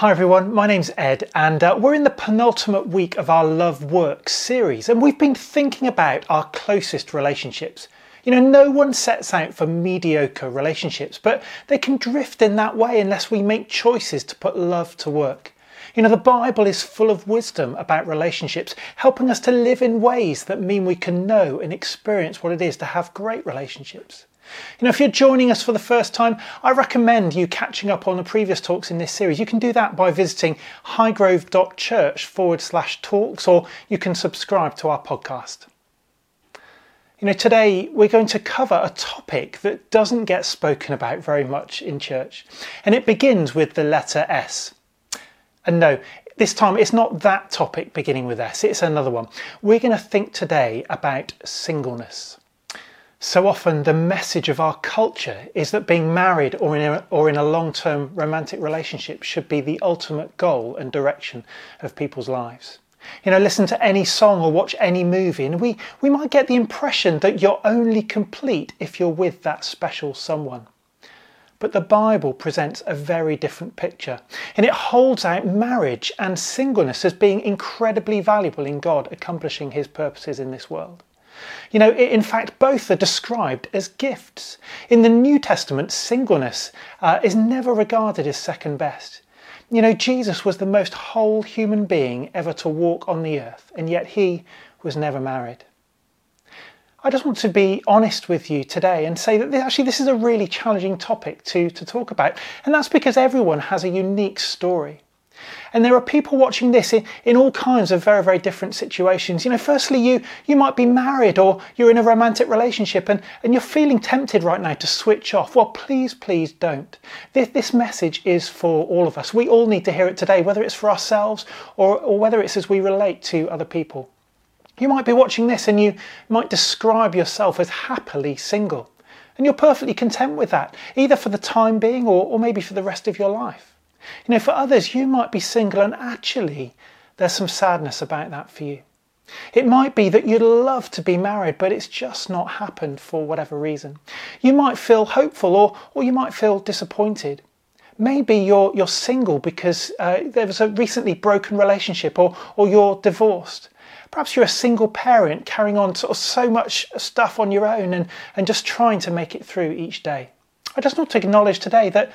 Hi everyone, my name's Ed, and uh, we're in the penultimate week of our Love Work series, and we've been thinking about our closest relationships. You know, no one sets out for mediocre relationships, but they can drift in that way unless we make choices to put love to work. You know, the Bible is full of wisdom about relationships, helping us to live in ways that mean we can know and experience what it is to have great relationships. You know, if you're joining us for the first time, I recommend you catching up on the previous talks in this series. You can do that by visiting highgrove.church forward slash talks, or you can subscribe to our podcast. You know, today we're going to cover a topic that doesn't get spoken about very much in church, and it begins with the letter S. And no, this time it's not that topic beginning with S, it's another one. We're going to think today about singleness. So often, the message of our culture is that being married or in a, or in a long term romantic relationship should be the ultimate goal and direction of people's lives. You know, listen to any song or watch any movie, and we, we might get the impression that you're only complete if you're with that special someone. But the Bible presents a very different picture, and it holds out marriage and singleness as being incredibly valuable in God accomplishing His purposes in this world. You know, in fact, both are described as gifts. In the New Testament, singleness uh, is never regarded as second best. You know, Jesus was the most whole human being ever to walk on the earth, and yet he was never married. I just want to be honest with you today and say that actually this is a really challenging topic to, to talk about, and that's because everyone has a unique story. And there are people watching this in, in all kinds of very, very different situations. You know, firstly, you, you might be married or you're in a romantic relationship and, and you're feeling tempted right now to switch off. Well, please, please don't. This, this message is for all of us. We all need to hear it today, whether it's for ourselves or, or whether it's as we relate to other people. You might be watching this and you might describe yourself as happily single. And you're perfectly content with that, either for the time being or, or maybe for the rest of your life. You know, for others, you might be single and actually there's some sadness about that for you. It might be that you'd love to be married, but it's just not happened for whatever reason. You might feel hopeful or, or you might feel disappointed. Maybe you're, you're single because uh, there was a recently broken relationship or, or you're divorced. Perhaps you're a single parent carrying on sort of so much stuff on your own and, and just trying to make it through each day. I just want to acknowledge today that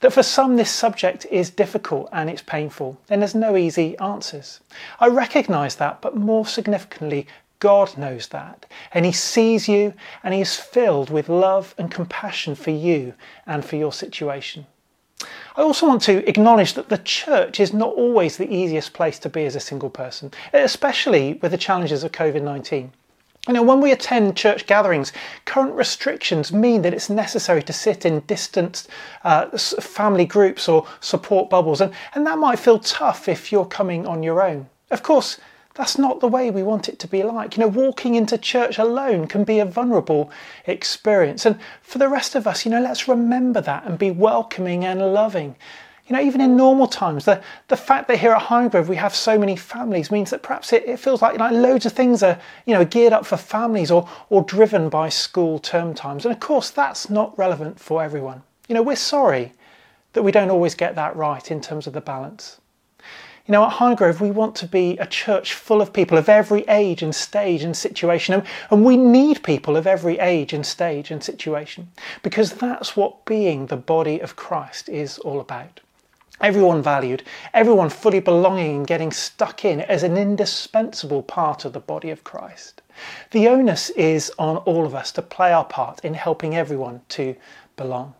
that for some this subject is difficult and it's painful, and there's no easy answers. I recognise that, but more significantly, God knows that, and He sees you and He is filled with love and compassion for you and for your situation. I also want to acknowledge that the church is not always the easiest place to be as a single person, especially with the challenges of COVID 19. You know, when we attend church gatherings, current restrictions mean that it's necessary to sit in distant uh, family groups or support bubbles, and, and that might feel tough if you're coming on your own. Of course, that's not the way we want it to be like. You know, walking into church alone can be a vulnerable experience. And for the rest of us, you know, let's remember that and be welcoming and loving. You know, even in normal times, the, the fact that here at Highgrove we have so many families means that perhaps it, it feels like, like loads of things are, you know, geared up for families or, or driven by school term times. And of course, that's not relevant for everyone. You know, we're sorry that we don't always get that right in terms of the balance. You know, at Highgrove, we want to be a church full of people of every age and stage and situation, and we need people of every age and stage and situation because that's what being the body of Christ is all about. Everyone valued, everyone fully belonging and getting stuck in as an indispensable part of the body of Christ. The onus is on all of us to play our part in helping everyone to belong.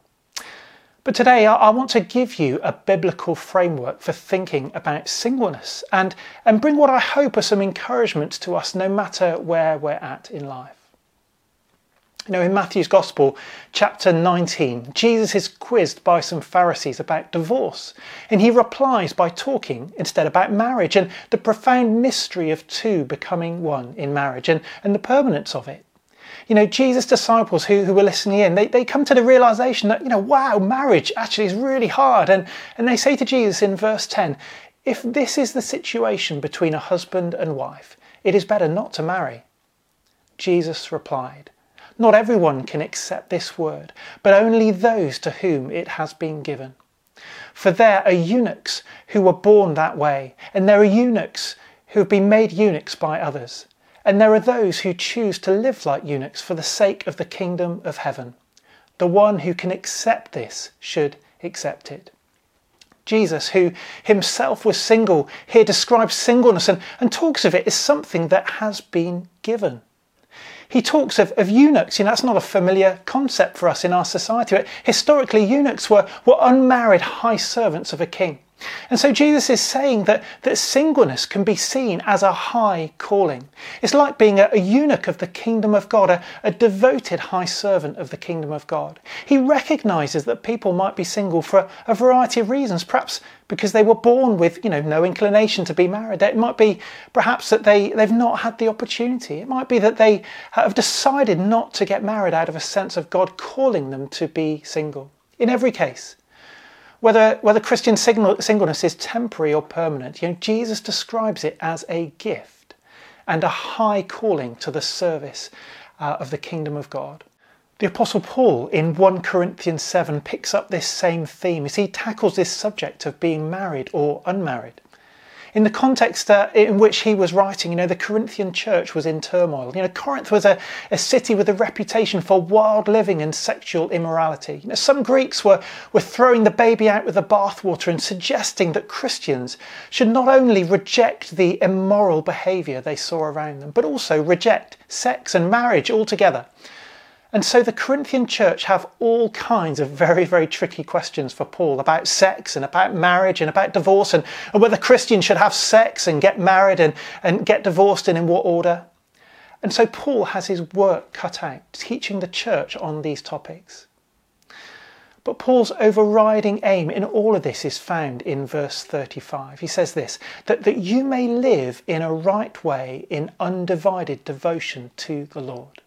But today I want to give you a biblical framework for thinking about singleness and, and bring what I hope are some encouragements to us no matter where we're at in life. You know, in Matthew's Gospel, chapter 19, Jesus is quizzed by some Pharisees about divorce, and he replies by talking instead about marriage and the profound mystery of two becoming one in marriage and, and the permanence of it. You know, Jesus' disciples who, who were listening in, they, they come to the realization that, you know, wow, marriage actually is really hard. And, and they say to Jesus in verse 10, if this is the situation between a husband and wife, it is better not to marry. Jesus replied, not everyone can accept this word, but only those to whom it has been given. For there are eunuchs who were born that way, and there are eunuchs who have been made eunuchs by others, and there are those who choose to live like eunuchs for the sake of the kingdom of heaven. The one who can accept this should accept it. Jesus, who himself was single, here describes singleness and, and talks of it as something that has been given. He talks of, of eunuchs. You know, that's not a familiar concept for us in our society. Historically, eunuchs were, were unmarried high servants of a king. And so Jesus is saying that, that singleness can be seen as a high calling. It's like being a, a eunuch of the kingdom of God, a, a devoted high servant of the kingdom of God. He recognizes that people might be single for a, a variety of reasons, perhaps because they were born with you know no inclination to be married. It might be perhaps that they, they've not had the opportunity. It might be that they have decided not to get married out of a sense of God calling them to be single. In every case, whether, whether Christian singleness is temporary or permanent, you know, Jesus describes it as a gift and a high calling to the service uh, of the kingdom of God. The Apostle Paul in 1 Corinthians 7 picks up this same theme. As he tackles this subject of being married or unmarried in the context uh, in which he was writing, you know, the Corinthian church was in turmoil. You know, Corinth was a, a city with a reputation for wild living and sexual immorality. You know, some Greeks were, were throwing the baby out with the bathwater and suggesting that Christians should not only reject the immoral behaviour they saw around them, but also reject sex and marriage altogether. And so the Corinthian church have all kinds of very, very tricky questions for Paul about sex and about marriage and about divorce and, and whether Christians should have sex and get married and, and get divorced and in what order. And so Paul has his work cut out teaching the church on these topics. But Paul's overriding aim in all of this is found in verse 35. He says this that, that you may live in a right way in undivided devotion to the Lord.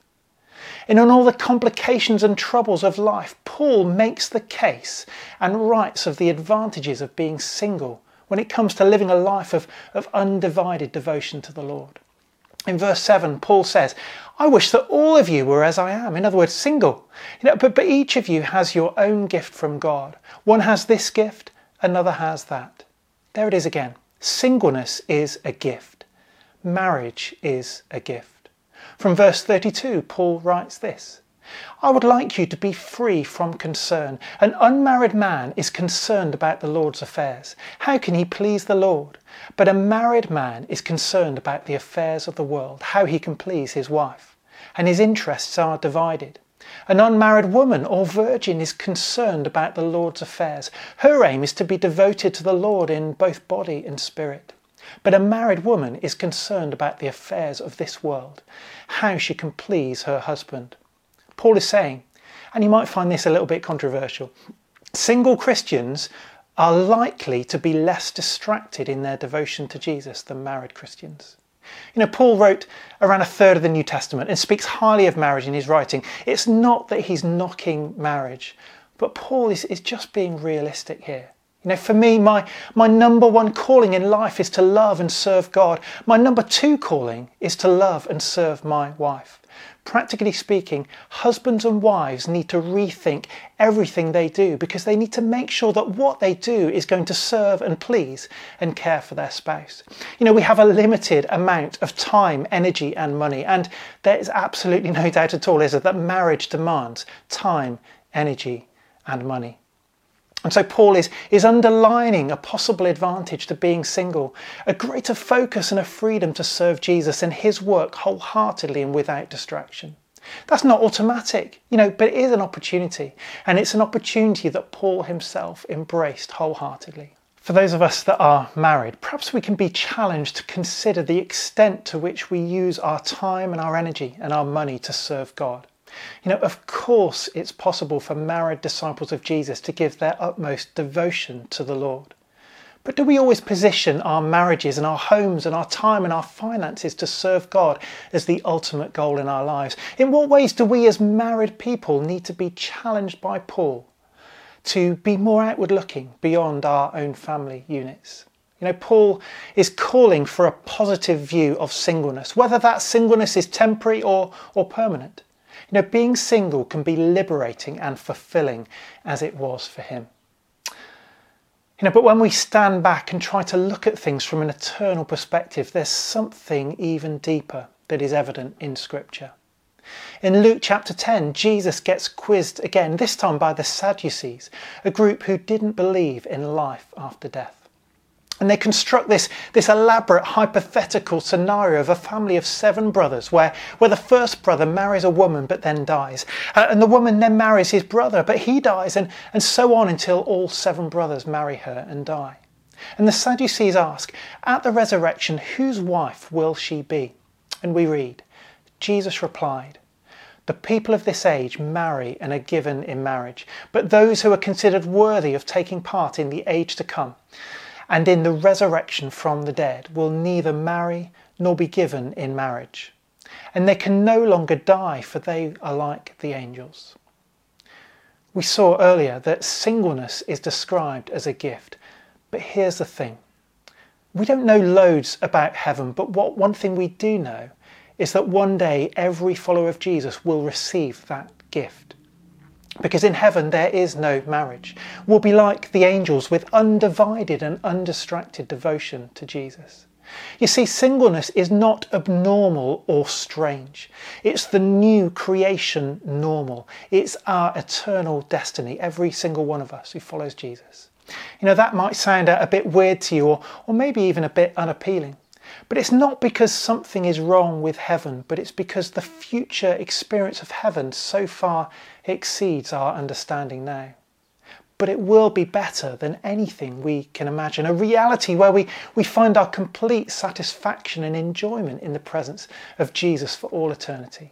And in all the complications and troubles of life, Paul makes the case and writes of the advantages of being single when it comes to living a life of, of undivided devotion to the Lord. In verse 7, Paul says, I wish that all of you were as I am. In other words, single. You know, but, but each of you has your own gift from God. One has this gift, another has that. There it is again. Singleness is a gift. Marriage is a gift. From verse 32, Paul writes this I would like you to be free from concern. An unmarried man is concerned about the Lord's affairs. How can he please the Lord? But a married man is concerned about the affairs of the world, how he can please his wife. And his interests are divided. An unmarried woman or virgin is concerned about the Lord's affairs. Her aim is to be devoted to the Lord in both body and spirit. But a married woman is concerned about the affairs of this world, how she can please her husband. Paul is saying, and you might find this a little bit controversial, single Christians are likely to be less distracted in their devotion to Jesus than married Christians. You know, Paul wrote around a third of the New Testament and speaks highly of marriage in his writing. It's not that he's knocking marriage, but Paul is, is just being realistic here. You know, for me, my, my number one calling in life is to love and serve God. My number two calling is to love and serve my wife. Practically speaking, husbands and wives need to rethink everything they do because they need to make sure that what they do is going to serve and please and care for their spouse. You know, we have a limited amount of time, energy, and money, and there is absolutely no doubt at all, is it, that marriage demands time, energy, and money. And so Paul is, is underlining a possible advantage to being single, a greater focus and a freedom to serve Jesus and his work wholeheartedly and without distraction. That's not automatic, you know, but it is an opportunity. And it's an opportunity that Paul himself embraced wholeheartedly. For those of us that are married, perhaps we can be challenged to consider the extent to which we use our time and our energy and our money to serve God. You know, of course, it's possible for married disciples of Jesus to give their utmost devotion to the Lord. But do we always position our marriages and our homes and our time and our finances to serve God as the ultimate goal in our lives? In what ways do we as married people need to be challenged by Paul to be more outward looking beyond our own family units? You know, Paul is calling for a positive view of singleness, whether that singleness is temporary or, or permanent. You know, being single can be liberating and fulfilling as it was for him. You know, but when we stand back and try to look at things from an eternal perspective, there's something even deeper that is evident in Scripture. In Luke chapter 10, Jesus gets quizzed again, this time by the Sadducees, a group who didn't believe in life after death. And they construct this, this elaborate hypothetical scenario of a family of seven brothers where, where the first brother marries a woman but then dies. Uh, and the woman then marries his brother but he dies, and, and so on until all seven brothers marry her and die. And the Sadducees ask, At the resurrection, whose wife will she be? And we read, Jesus replied, the people of this age marry and are given in marriage, but those who are considered worthy of taking part in the age to come and in the resurrection from the dead will neither marry nor be given in marriage. And they can no longer die, for they are like the angels. We saw earlier that singleness is described as a gift, but here's the thing. We don't know loads about heaven, but what one thing we do know is that one day every follower of Jesus will receive that gift. Because in heaven there is no marriage. We'll be like the angels with undivided and undistracted devotion to Jesus. You see, singleness is not abnormal or strange. It's the new creation normal. It's our eternal destiny, every single one of us who follows Jesus. You know, that might sound a bit weird to you or, or maybe even a bit unappealing. But it's not because something is wrong with heaven, but it's because the future experience of heaven so far exceeds our understanding now. But it will be better than anything we can imagine. A reality where we, we find our complete satisfaction and enjoyment in the presence of Jesus for all eternity.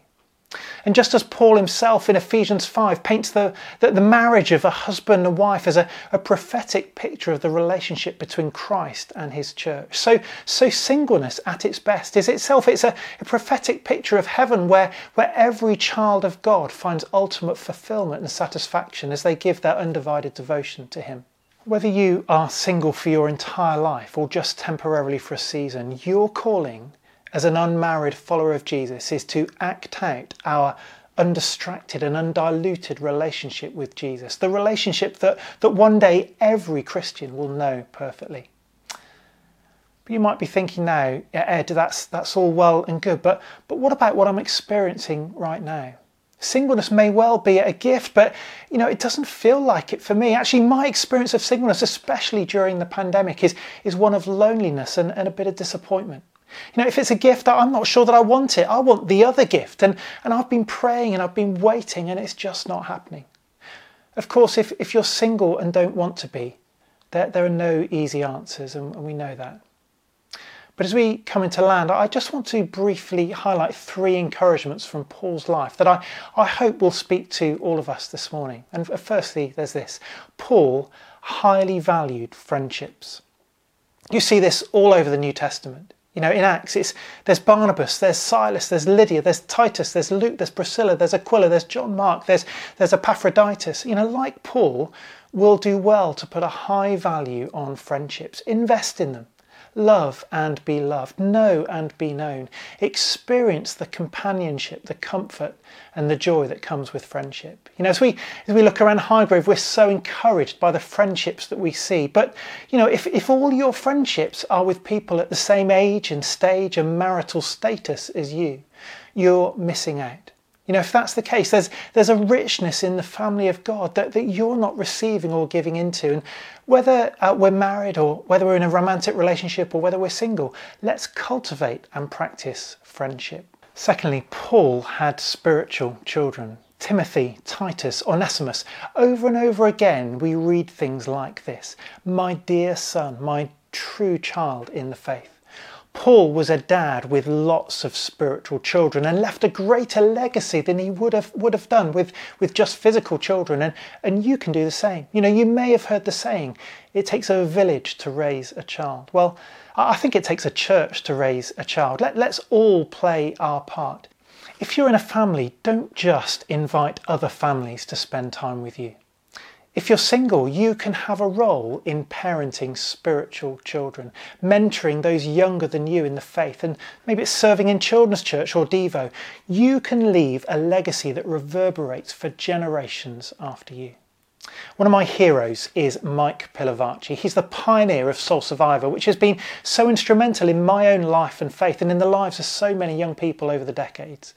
And just as Paul himself in Ephesians 5 paints the, the, the, marriage of a husband and wife as a, a prophetic picture of the relationship between Christ and his church, so, so singleness at its best is itself it's a, a prophetic picture of heaven where, where every child of God finds ultimate fulfillment and satisfaction as they give their undivided devotion to him. Whether you are single for your entire life or just temporarily for a season, your calling as an unmarried follower of Jesus is to act out our undistracted and undiluted relationship with Jesus, the relationship that, that one day every Christian will know perfectly. But you might be thinking now, Ed, that's, that's all well and good, but, but what about what I'm experiencing right now? Singleness may well be a gift, but you know, it doesn't feel like it for me. Actually, my experience of singleness, especially during the pandemic, is, is one of loneliness and, and a bit of disappointment. You know, if it's a gift, I'm not sure that I want it. I want the other gift. And, and I've been praying and I've been waiting and it's just not happening. Of course, if, if you're single and don't want to be, there, there are no easy answers, and, and we know that. But as we come into land, I just want to briefly highlight three encouragements from Paul's life that I, I hope will speak to all of us this morning. And firstly, there's this Paul highly valued friendships. You see this all over the New Testament. You know, in Acts, it's there's Barnabas, there's Silas, there's Lydia, there's Titus, there's Luke, there's Priscilla, there's Aquila, there's John Mark, there's there's Epaphroditus. You know, like Paul, will do well to put a high value on friendships. Invest in them love and be loved, know and be known, experience the companionship, the comfort, and the joy that comes with friendship. You know, as we as we look around Highgrove, we're so encouraged by the friendships that we see. But you know, if, if all your friendships are with people at the same age and stage and marital status as you, you're missing out. You know, if that's the case, there's, there's a richness in the family of God that, that you're not receiving or giving into. And whether uh, we're married or whether we're in a romantic relationship or whether we're single, let's cultivate and practice friendship. Secondly, Paul had spiritual children. Timothy, Titus, Onesimus. Over and over again, we read things like this My dear son, my true child in the faith. Paul was a dad with lots of spiritual children and left a greater legacy than he would have would have done with, with just physical children and, and you can do the same. You know, you may have heard the saying, it takes a village to raise a child. Well, I think it takes a church to raise a child. Let, let's all play our part. If you're in a family, don't just invite other families to spend time with you. If you're single, you can have a role in parenting spiritual children, mentoring those younger than you in the faith, and maybe it's serving in children's church or Devo. You can leave a legacy that reverberates for generations after you. One of my heroes is Mike Pilavachi. He's the pioneer of Soul Survivor, which has been so instrumental in my own life and faith and in the lives of so many young people over the decades.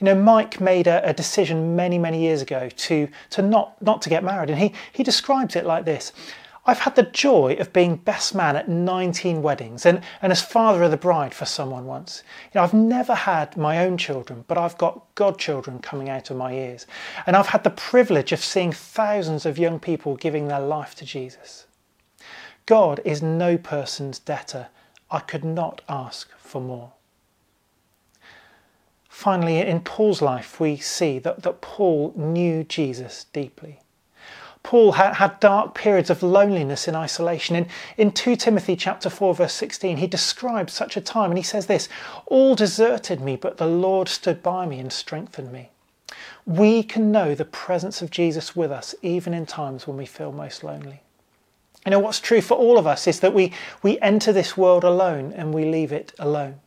You know, Mike made a, a, decision many, many years ago to, to not, not to get married, and he, he describes it like this I've had the joy of being best man at 19 weddings and, and as father of the bride for someone once. You know, I've never had my own children, but I've got godchildren coming out of my ears. And I've had the privilege of seeing thousands of young people giving their life to Jesus. God is no person's debtor. I could not ask for more. Finally, in Paul's life, we see that, that Paul knew Jesus deeply. Paul had, had dark periods of loneliness and isolation. In, in 2 Timothy chapter 4, verse 16, he describes such a time and he says this All deserted me, but the Lord stood by me and strengthened me. We can know the presence of Jesus with us even in times when we feel most lonely. You know, what's true for all of us is that we, we enter this world alone and we leave it alone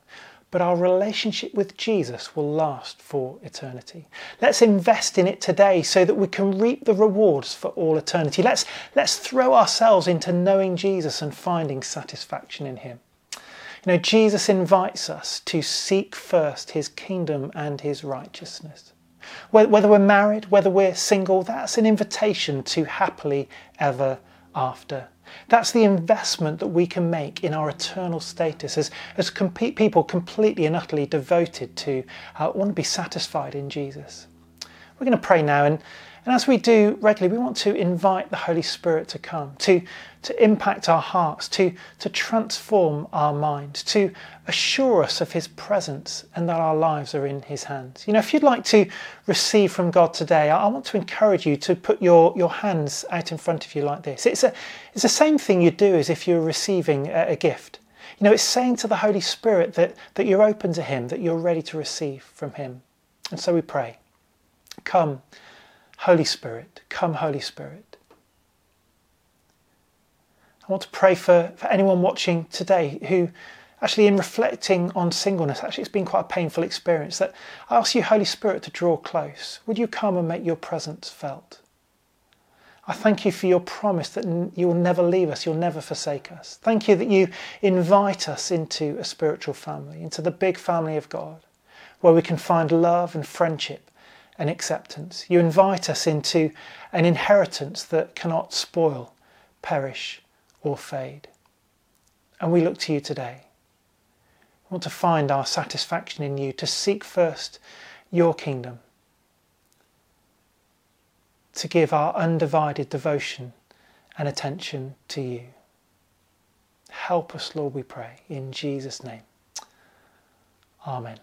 but our relationship with Jesus will last for eternity. Let's invest in it today so that we can reap the rewards for all eternity. Let's, let's throw ourselves into knowing Jesus and finding satisfaction in Him. You know, Jesus invites us to seek first His kingdom and His righteousness. Whether we're married, whether we're single, that's an invitation to happily ever after. That's the investment that we can make in our eternal status as, as people completely and utterly devoted to uh, want to be satisfied in Jesus. We're going to pray now, and, and as we do regularly, we want to invite the Holy Spirit to come, to, to impact our hearts, to, to transform our minds, to assure us of His presence and that our lives are in His hands. You know, if you'd like to receive from God today, I, I want to encourage you to put your, your hands out in front of you like this. It's, a, it's the same thing you do as if you're receiving a, a gift. You know, it's saying to the Holy Spirit that, that you're open to Him, that you're ready to receive from Him. And so we pray. Come, Holy Spirit. Come, Holy Spirit. I want to pray for, for anyone watching today who, actually, in reflecting on singleness, actually, it's been quite a painful experience. That I ask you, Holy Spirit, to draw close. Would you come and make your presence felt? I thank you for your promise that you'll never leave us, you'll never forsake us. Thank you that you invite us into a spiritual family, into the big family of God, where we can find love and friendship and acceptance. You invite us into an inheritance that cannot spoil, perish, or fade. And we look to you today. We want to find our satisfaction in you, to seek first your kingdom, to give our undivided devotion and attention to you. Help us, Lord, we pray, in Jesus' name. Amen.